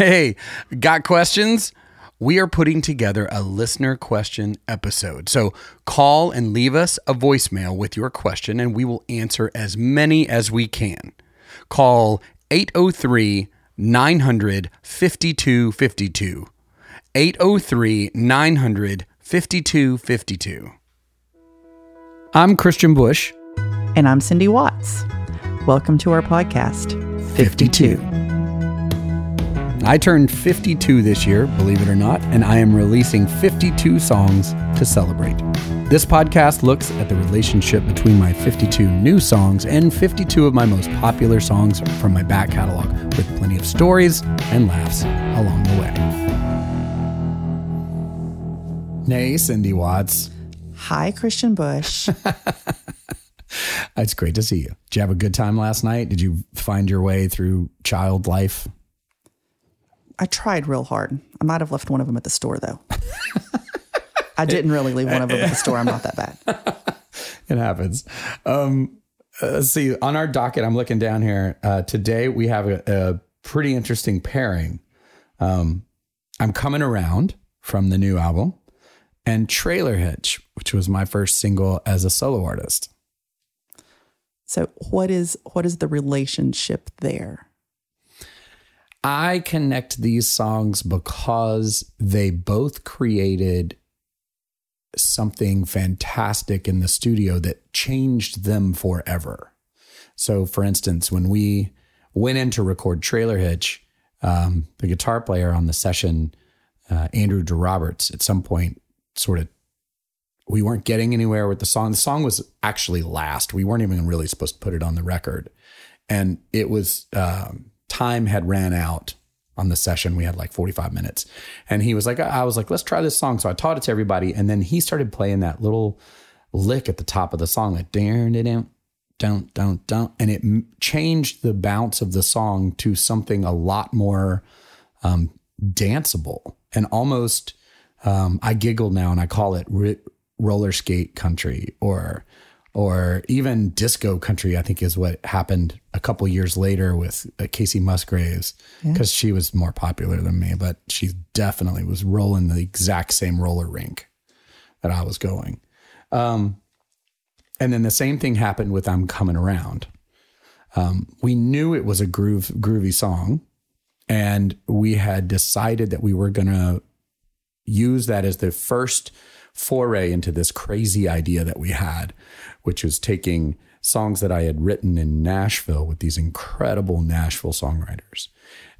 Hey, got questions? We are putting together a listener question episode. So call and leave us a voicemail with your question, and we will answer as many as we can. Call 803 900 5252. 803 900 5252. I'm Kristian Bush. And I'm Cindy Watts. Welcome to our podcast, 52. I turned 52 this year, believe it or not, and I am releasing 52 songs to celebrate. This podcast looks at the relationship between my 52 new songs and 52 of my most popular songs from my back catalog, with plenty of stories and laughs along the way. Nay, Cindy Watts. Hi, Kristian Bush. It's great to see you. Did you have a good time last night? Did you find your way through child life? I tried real hard. I might have left one of them at the store, though. I didn't really leave one of them at the store. I'm not that bad. It happens. Um, uh, let's see. On our docket, I'm looking down here. Uh, today, we have a, a pretty interesting pairing. Um, I'm coming around from the new album and Trailer Hitch, which was my first single as a solo artist. So, what is what is the relationship there? I connect these songs because they both created something fantastic in the studio that changed them forever. So, for instance, when we went in to record Trailer Hitch, um, the guitar player on the session, uh, Andrew DeRoberts, at some point sort of we weren't getting anywhere with the song. The song was actually last. We weren't even really supposed to put it on the record. And it was um, time had ran out on the session. We had like 45 minutes. And he was like, I was like, let's try this song. So I taught it to everybody. And then he started playing that little lick at the top of the song, like darn it don't, don't, don't. And it changed the bounce of the song to something a lot more um, danceable and almost. Um, I giggle now and I call it ri- roller skate country or or even disco country i think is what happened a couple years later with uh, Kacey Musgraves because she was more popular than me but she definitely was rolling the exact same roller rink that i was going. Um, and then the same thing happened with i'm coming around. Um, we knew it was a groove groovy song and we had decided that we were going to use that as the first foray into this crazy idea that we had, which was taking songs that I had written in Nashville with these incredible Nashville songwriters,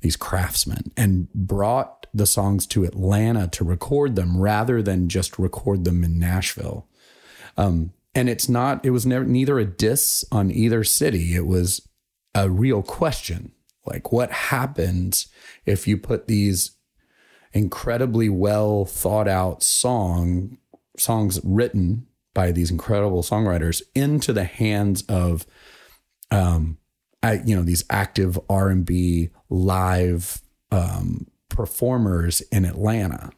these craftsmen, and brought the songs to Atlanta to record them rather than just record them in Nashville. Um, and it's not, it was never, neither a diss on either city. It was a real question. Like, what happens if you put these incredibly well thought out song songs written by these incredible songwriters into the hands of um I, you know these active R&B live um performers in Atlanta.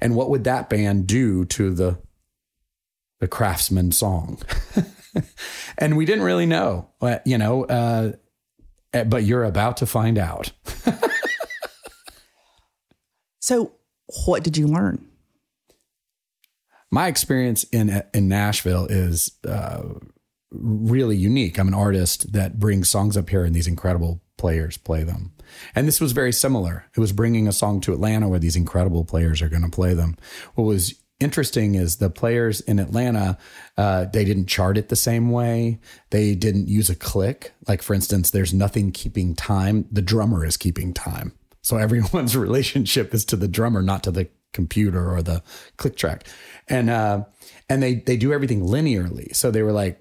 And what would that band do to the the craftsman song? And we didn't really know but you know uh but you're about to find out. So, what did you learn? My experience in in Nashville is uh, really unique. I'm an artist that brings songs up here, and these incredible players play them. And this was very similar. It was bringing a song to Atlanta where these incredible players are going to play them. What was interesting is the players in Atlanta, uh, they didn't chart it the same way. They didn't use a click. Like, for instance, there's nothing keeping time. The drummer is keeping time. So everyone's relationship is to the drummer, not to the computer or the click track. And uh, and they they do everything linearly. So they were like,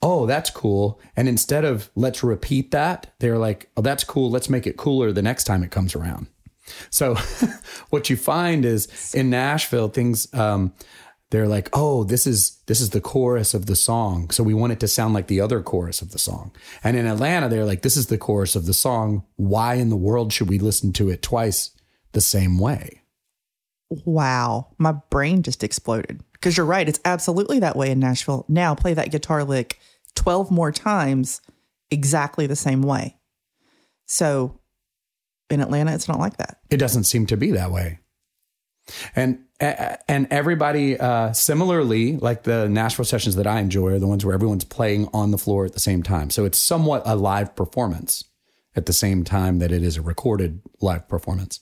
"Oh, that's cool." And instead of "Let's repeat that," they were like, "Oh, that's cool. Let's make it cooler the next time it comes around." So what you find is in Nashville, things um, they're like, "Oh, this is this is the chorus of the song." So we want it to sound like the other chorus of the song. And in Atlanta, they're like, "This is the chorus of the song. Why in the world should we listen to it twice the same way?" Wow, my brain just exploded. Because you're right, it's absolutely that way in Nashville. Now play that guitar lick 12 more times exactly the same way. So in Atlanta, it's not like that. It doesn't seem to be that way. And and everybody uh, similarly, like the Nashville sessions that I enjoy, are the ones where everyone's playing on the floor at the same time. So it's somewhat a live performance at the same time that it is a recorded live performance.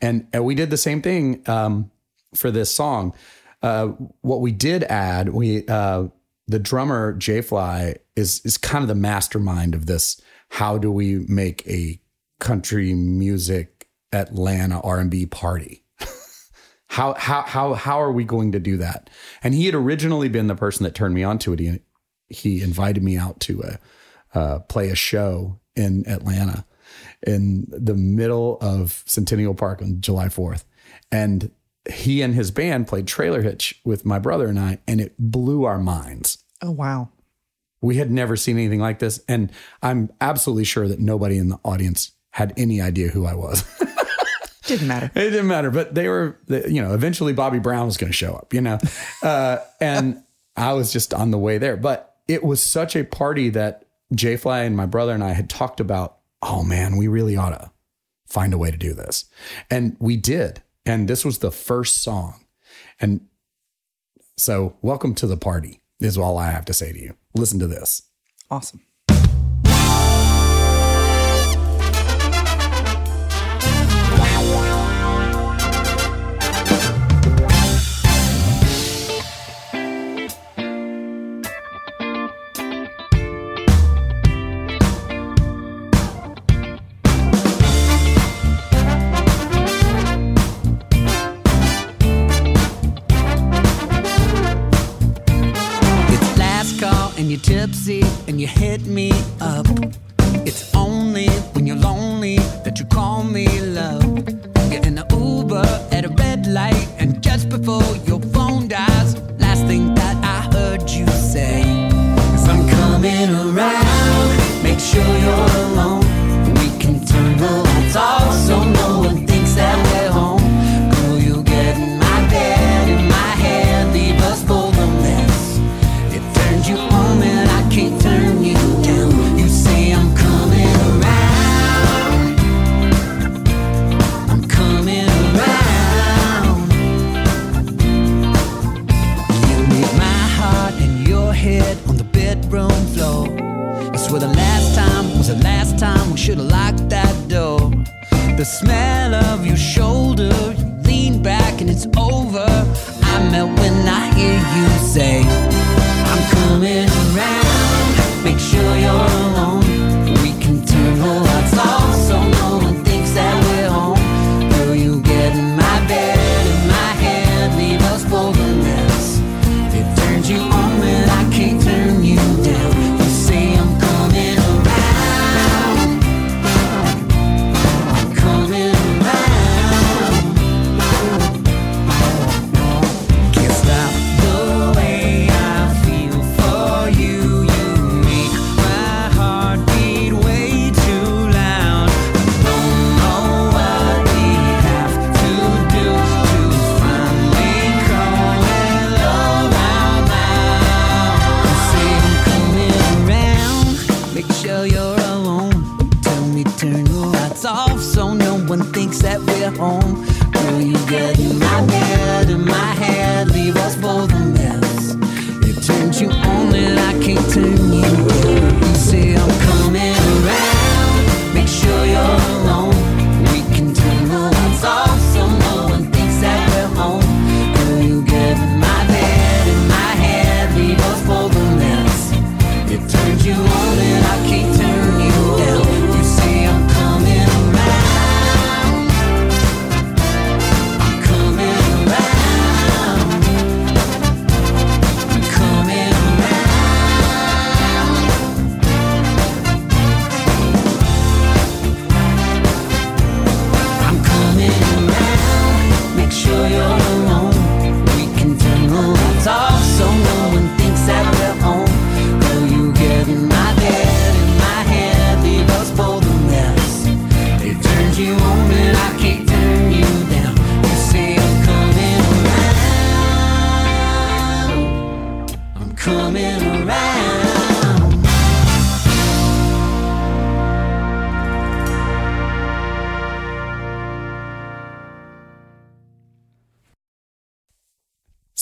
And, and we did the same thing um, for this song. Uh, what we did add, we uh, the drummer J Fly is is kind of the mastermind of this. How do we make a country music Atlanta R and B party? how how how how are we going to do that? And he had originally been the person that turned me on to it. He he invited me out to a, uh, play a show in Atlanta in the middle of Centennial Park on July 4th. And he and his band played Trailer Hitch with my brother and I, and it blew our minds. Oh, wow. We had never seen anything like this. And I'm absolutely sure that nobody in the audience had any idea who I was. didn't matter. It didn't matter. But they were, you know, eventually Bobby Brown was going to show up, you know, uh, and I was just on the way there. But it was such a party that Jay Fly and my brother and I had talked about, oh man, we really ought to find a way to do this. And we did. And this was the first song. And so, welcome to the party, is all I have to say to you. Listen to this. Awesome. Before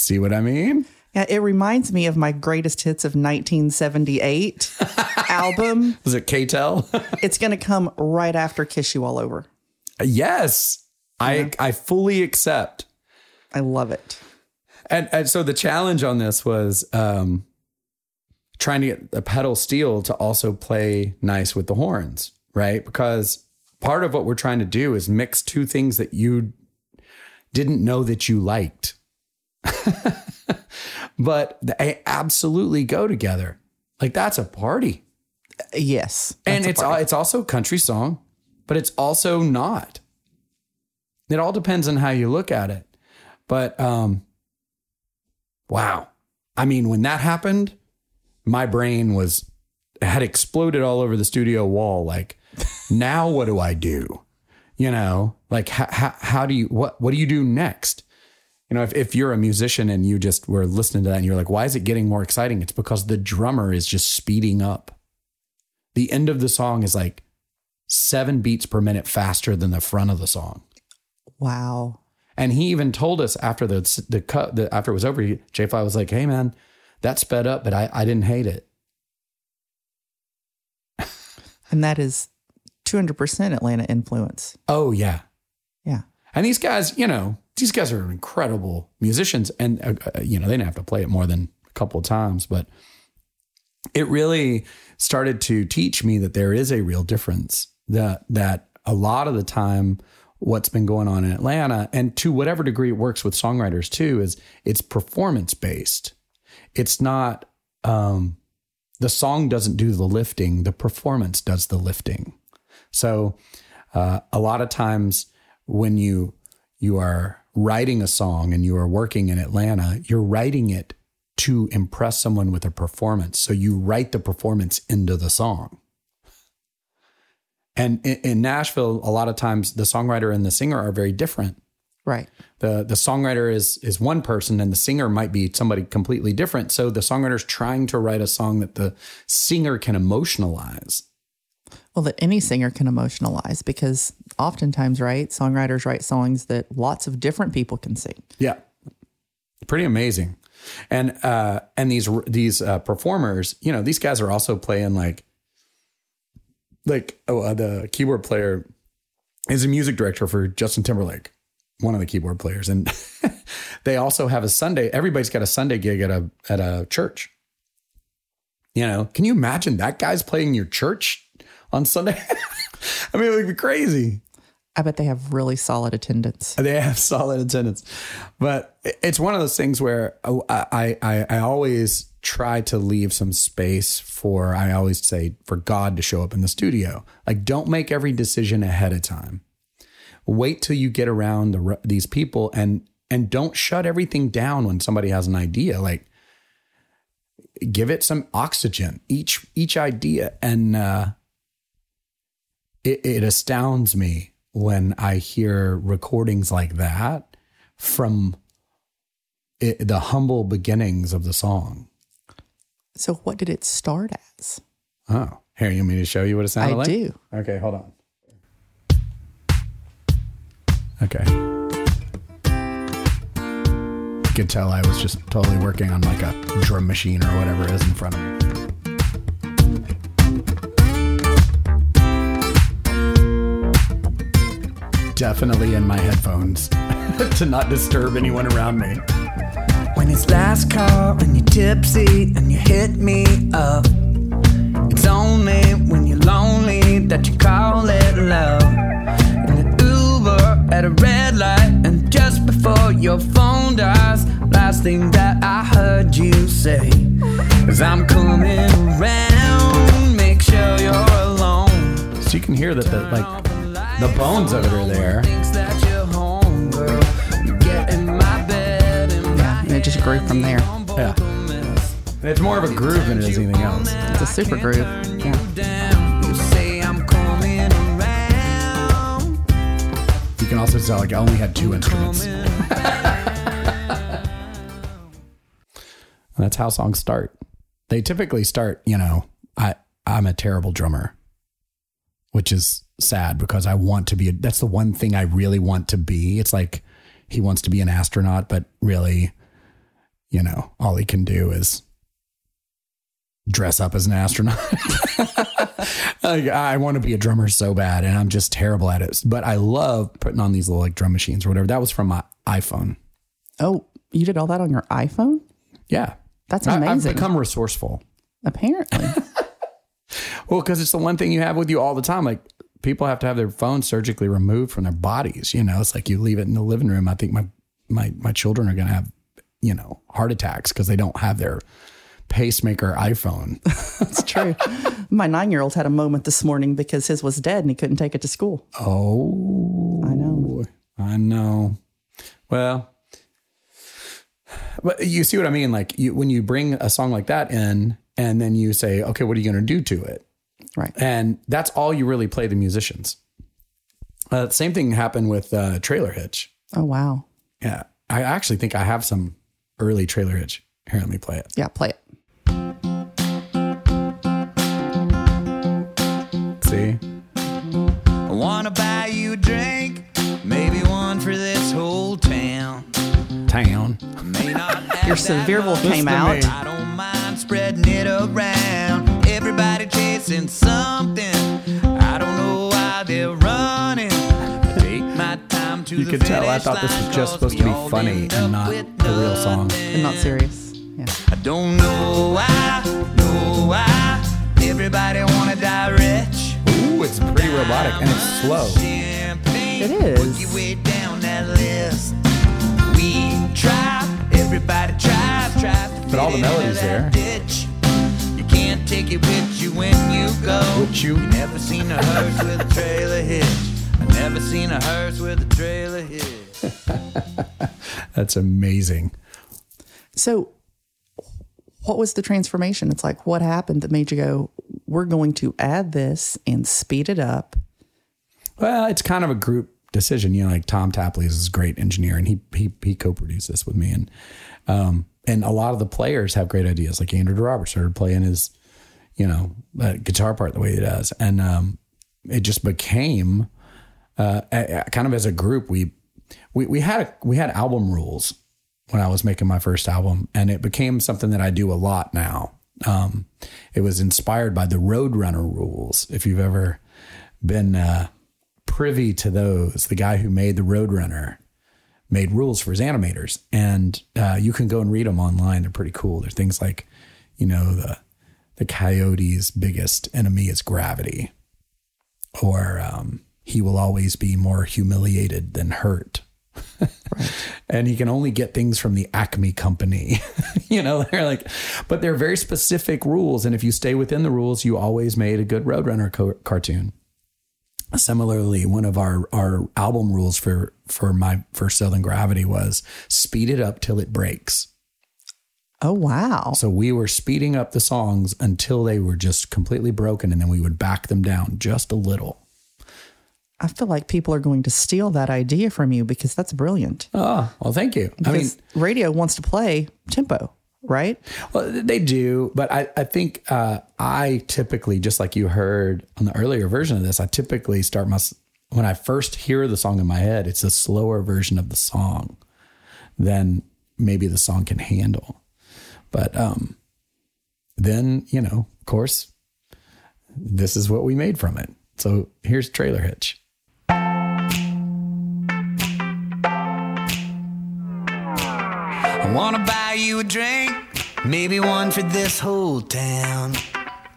See what I mean? Yeah, it reminds me of my greatest hits of 1978 album. Was it K-Tel? It's going to come right after Kiss You All Over. yes. I I fully accept. I love it. And, and so the challenge on this was um, trying to get the pedal steel to also play nice with the horns, right? Because part of what we're trying to do is mix two things that you didn't know that you liked. but they absolutely go together. Like that's a party. Yes. and it's al- it's also a country song, but it's also not. It all depends on how you look at it. But um wow. I mean, when that happened, my brain was had exploded all over the studio wall like now what do I do? You know, like how, how, how do you what what do you do next? You know, if, if you're a musician and you just were listening to that and you're like, why is it getting more exciting? It's because the drummer is just speeding up the end of the song is like seven beats per minute faster than the front of the song. wow. And he even told us after the the cut the, after it was over, he- J Fly was like, "Hey man, that sped up, but I I didn't hate it." And that is 200% Atlanta influence. Oh yeah, Yeah. and these guys, you know, these guys are incredible musicians, and uh, uh, you know they didn't have to play it more than a couple of times, but it really started to teach me that there is a real difference. That that a lot of the time, what's been going on in Atlanta, and to whatever degree it works with songwriters too, is it's performance based. It's not. Um, the song doesn't do the lifting; the performance does the lifting. So, uh, a lot of times when you you are writing a song and you are working in Atlanta, you're writing it to impress someone with a performance. So you write the performance into the song. And in, in Nashville, a lot of times the songwriter and the singer are very different. Right. The the songwriter is is one person and the singer might be somebody completely different. So the songwriter's trying to write a song that the singer can emotionalize. Well, that any singer can emotionalize because oftentimes, right, songwriters write songs that lots of different people can sing. Yeah, pretty amazing. And uh, and these these uh, performers, you know, these guys are also playing like like oh, uh, the keyboard player is a music director for Justin Timberlake, one of the keyboard players, and they also have a Sunday. Everybody's got a Sunday gig at a at a church. You know, can you imagine that guy's playing your church on Sunday? I mean, it would be crazy. I bet they have really solid attendance. They have solid attendance, but it's one of those things where oh, I, I I always try to leave some space for I always say for God to show up in the studio. Like, don't make every decision ahead of time. Wait till you get around the, these people and and don't shut everything down when somebody has an idea. Like, give it some oxygen each each idea, and uh, it, it astounds me when I hear recordings like that from it, the humble beginnings of the song. So, what did it start as? Oh, here, you want me to show you what it sounded I like? I do. Okay, hold on. Okay. You could tell I was just totally working on like a drum machine or whatever is in front of me. Definitely in my headphones to not disturb anyone around me. When it's last call and you're tipsy and you hit me up. It's only when you're lonely that you call it love. In the Uber at a red light and just before your phone dies. Last thing that I heard you say is I'm coming around. Make sure you're alone. So you can hear that the like the bones of it are there. Thinks that you're home, girl. You get in my bed and Yeah, and it just grew from there. Yeah. And it's more of a groove than it is anything else. It's a super groove. Yeah. You say I'm coming around. You can also tell like I only had two instruments. That's how songs start. They typically start, you know, I I'm a terrible drummer, which is sad because I want to be. A, that's the one thing I really want to be. It's like he wants to be an astronaut, but really, you know, all he can do is dress up as an astronaut. like, I want to be a drummer so bad, and I'm just terrible at it. But I love putting on these little like drum machines or whatever. That was from my iPhone. Oh, you did all that on your iPhone? Yeah. That's I- I've become resourceful. Apparently. Well, because it's the one thing you have with you all the time. Like people have to have their phones surgically removed from their bodies. You know, it's like you leave it in the living room. I think my my my children are going to have you know heart attacks because they don't have their pacemaker iPhone. That's true. My nine year old had a moment this morning because his was dead and he couldn't take it to school. oh, I know. I know. Well, but you see what I mean? Like you, when you bring a song like that in, and then you say, okay, what are you going to do to it? Right. and that's all you really play the musicians. Uh, same thing happened with uh, Trailer Hitch. Oh, wow. Yeah, I actually think I have some early Trailer Hitch. Here, let me play it. Yeah, play it. See, I wanna buy you a drink, maybe one for this whole town. town. May not have Your that Sevierville much, came to out. Me. I don't mind spreading it around. Everybody chasing something. I don't know why they're running. Take my time to You can tell I thought this was just supposed to be funny and not a real song. nothing. And not serious. Yeah. I don't know why, know why everybody wanna die rich. Ooh, it's pretty robotic and it's slow. It is. Work your way down that list. We try, everybody tries, tries to But all the into melody's there. Ditch. You can't take it with you when you go. Would you? never seen a hearse with a trailer hitch. I never seen a hearse with a trailer hitch. That's amazing. So, what was the transformation? It's like, what happened that made you go, we're going to add this and speed it up? Well, it's kind of a group decision. You know, like Tom Tapley is a great engineer, and he he he co-produced this with me, and um, and a lot of the players have great ideas. Like Andrew DeRobert started playing his, you know, uh, guitar part the way he does, and um, it just became uh, a, a- kind of as a group. We we we had a, we had album rules when I was making my first album, and it became something that I do a lot now. Um, it was inspired by the Roadrunner rules. If you've ever been uh, privy to those, the guy who made the Roadrunner made rules for his animators, and uh, you can go and read them online. They're pretty cool. They're things like, you know, the the coyote's biggest enemy is gravity, or um, he will always be more humiliated than hurt. and he can only get things from the Acme company. you know, they're like, but they're very specific rules. And if you stay within the rules, you always made a good Roadrunner co- cartoon. Similarly, one of our, our album rules for, for my first Southern Gravity was speed it up till it breaks. Oh, wow. So we were speeding up the songs until they were just completely broken, and then we would back them down just a little. I feel like people are going to steal that idea from you because that's brilliant. Oh, well, thank you. I mean, Because radio wants to play tempo, right? Well, they do, but I, I think uh, I typically, just like you heard on the earlier version of this, I typically start my when I first hear the song in my head, it's a slower version of the song than maybe the song can handle. But um, then you know, of course, this is what we made from it. So here's Trailer Hitch. I wanna buy you a drink, maybe one for this whole town.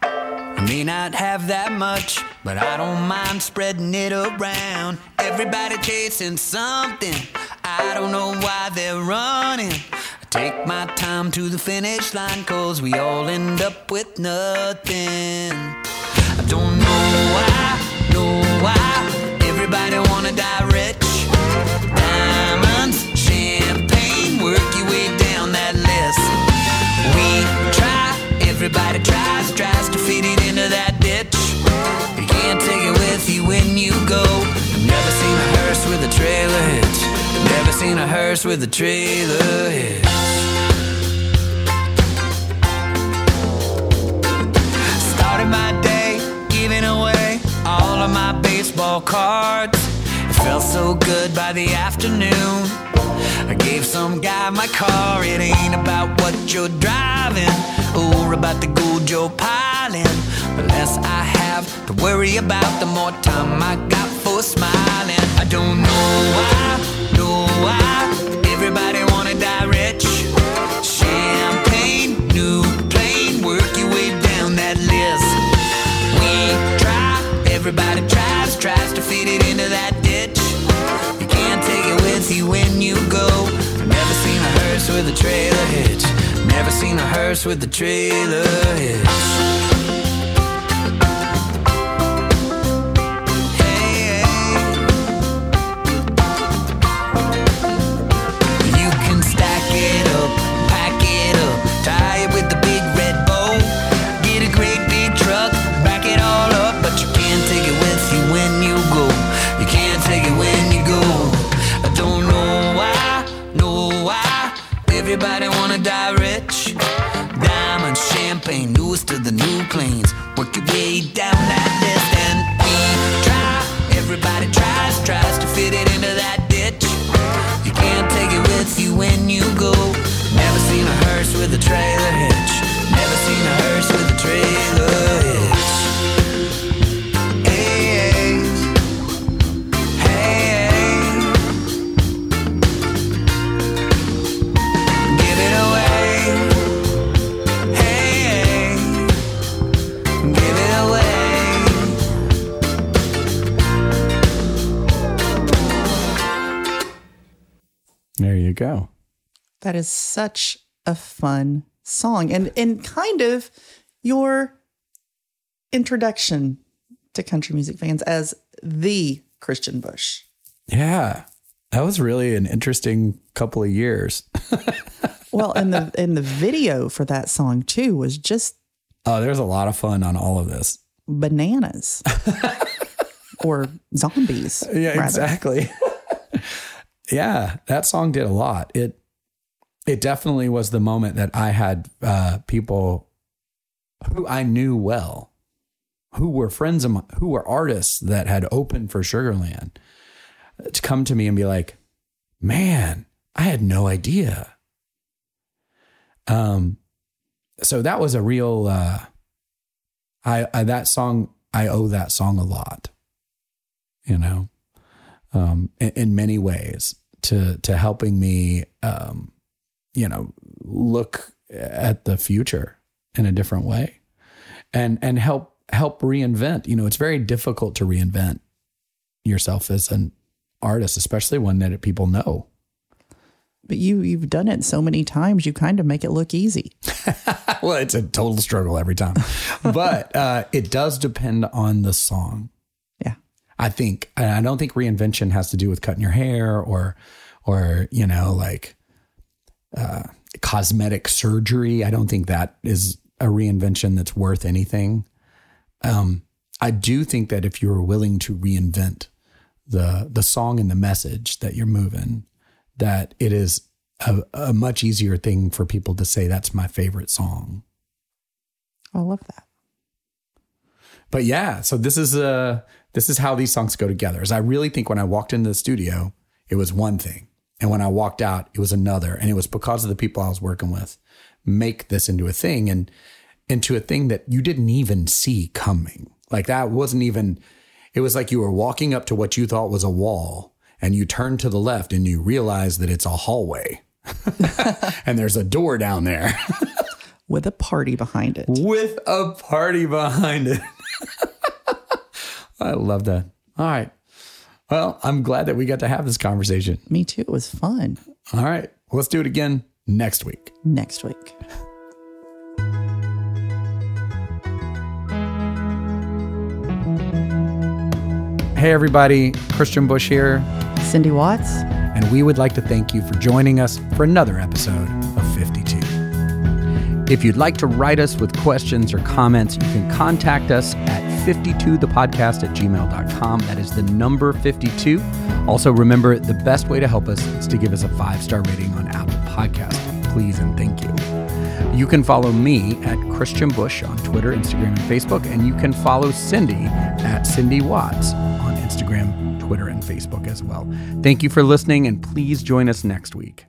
I may not have that much, but I don't mind spreading it around. Everybody chasing something, I don't know why they're running. I take my time to the finish line, cause we all end up with nothing. I don't know why, know hearse with a trailer hitch. Started my day giving away all of my baseball cards. It felt so good by the afternoon. I gave some guy my car. It ain't about what you're driving or about the gold you're piling. The less I have to worry about, the more time I got for smiling. I don't know why, know why everybody tries, tries to fit it into that ditch. You can't take it with you when you go. Never seen a hearse with a trailer hitch. Never seen a hearse with a trailer hitch. Down that list and we try. Everybody tries, tries to fit it into that ditch. You can't take it with you when you go. Never seen a hearse with a trailer hitch. Never seen a hearse with a trailer hitch. Go. That is such a fun song and and kind of your introduction to country music fans as the Kristian Bush. Yeah. That was really an interesting couple of years. Well, and the and the video for that song too was just Oh, there's a lot of fun on all of this. bananas or zombies. Yeah, rather. exactly. yeah, that song did a lot. It it definitely was the moment that I had uh, people who I knew well, who were friends of mine, who were artists that had opened for Sugarland, to come to me and be like, "Man, I had no idea." Um, so that was a real. Uh, I, I that song I owe that song a lot you know, um, in, in many ways to to helping me, um, you know, look at the future in a different way, and and help help reinvent. You know, it's very difficult to reinvent yourself as an artist, especially one that people know. But you you've done it so many times, you kind of make it look easy. well, it's a total struggle every time, but uh, it does depend on the song. I think and I don't think reinvention has to do with cutting your hair or or you know like uh, cosmetic surgery. I don't think that is a reinvention that's worth anything. Um, I do think that if you're willing to reinvent the the song and the message that you're moving, that it is a, a much easier thing for people to say that's my favorite song. I love that. But yeah, so this is uh this is how these songs go together. Is I really think when I walked into the studio, it was one thing. And when I walked out, it was another. And it was because of the people I was working with make this into a thing and into a thing that you didn't even see coming. Like that wasn't even it was like you were walking up to what you thought was a wall and you turned to the left and you realize that it's a hallway. and there's a door down there With a party behind it. with a party behind it. I love that. All right. Well, I'm glad that we got to have this conversation. Me too. It was fun. All right. Let's do it again next week. Next week. Hey, everybody. Kristian Bush here. Cindy Watts. And we would like to thank you for joining us for another episode of 52. If you'd like to write us with questions or comments, you can contact us at 52thepodcast at gmail.com. That is the number 52. Also, remember the best way to help us is to give us a five star rating on Apple Podcast. Please and thank you. You can follow me at Kristian Bush on Twitter, Instagram, and Facebook, and you can follow Cindy at Cindy Watts on Instagram, Twitter and Facebook as well. Thank you for listening, and please join us next week.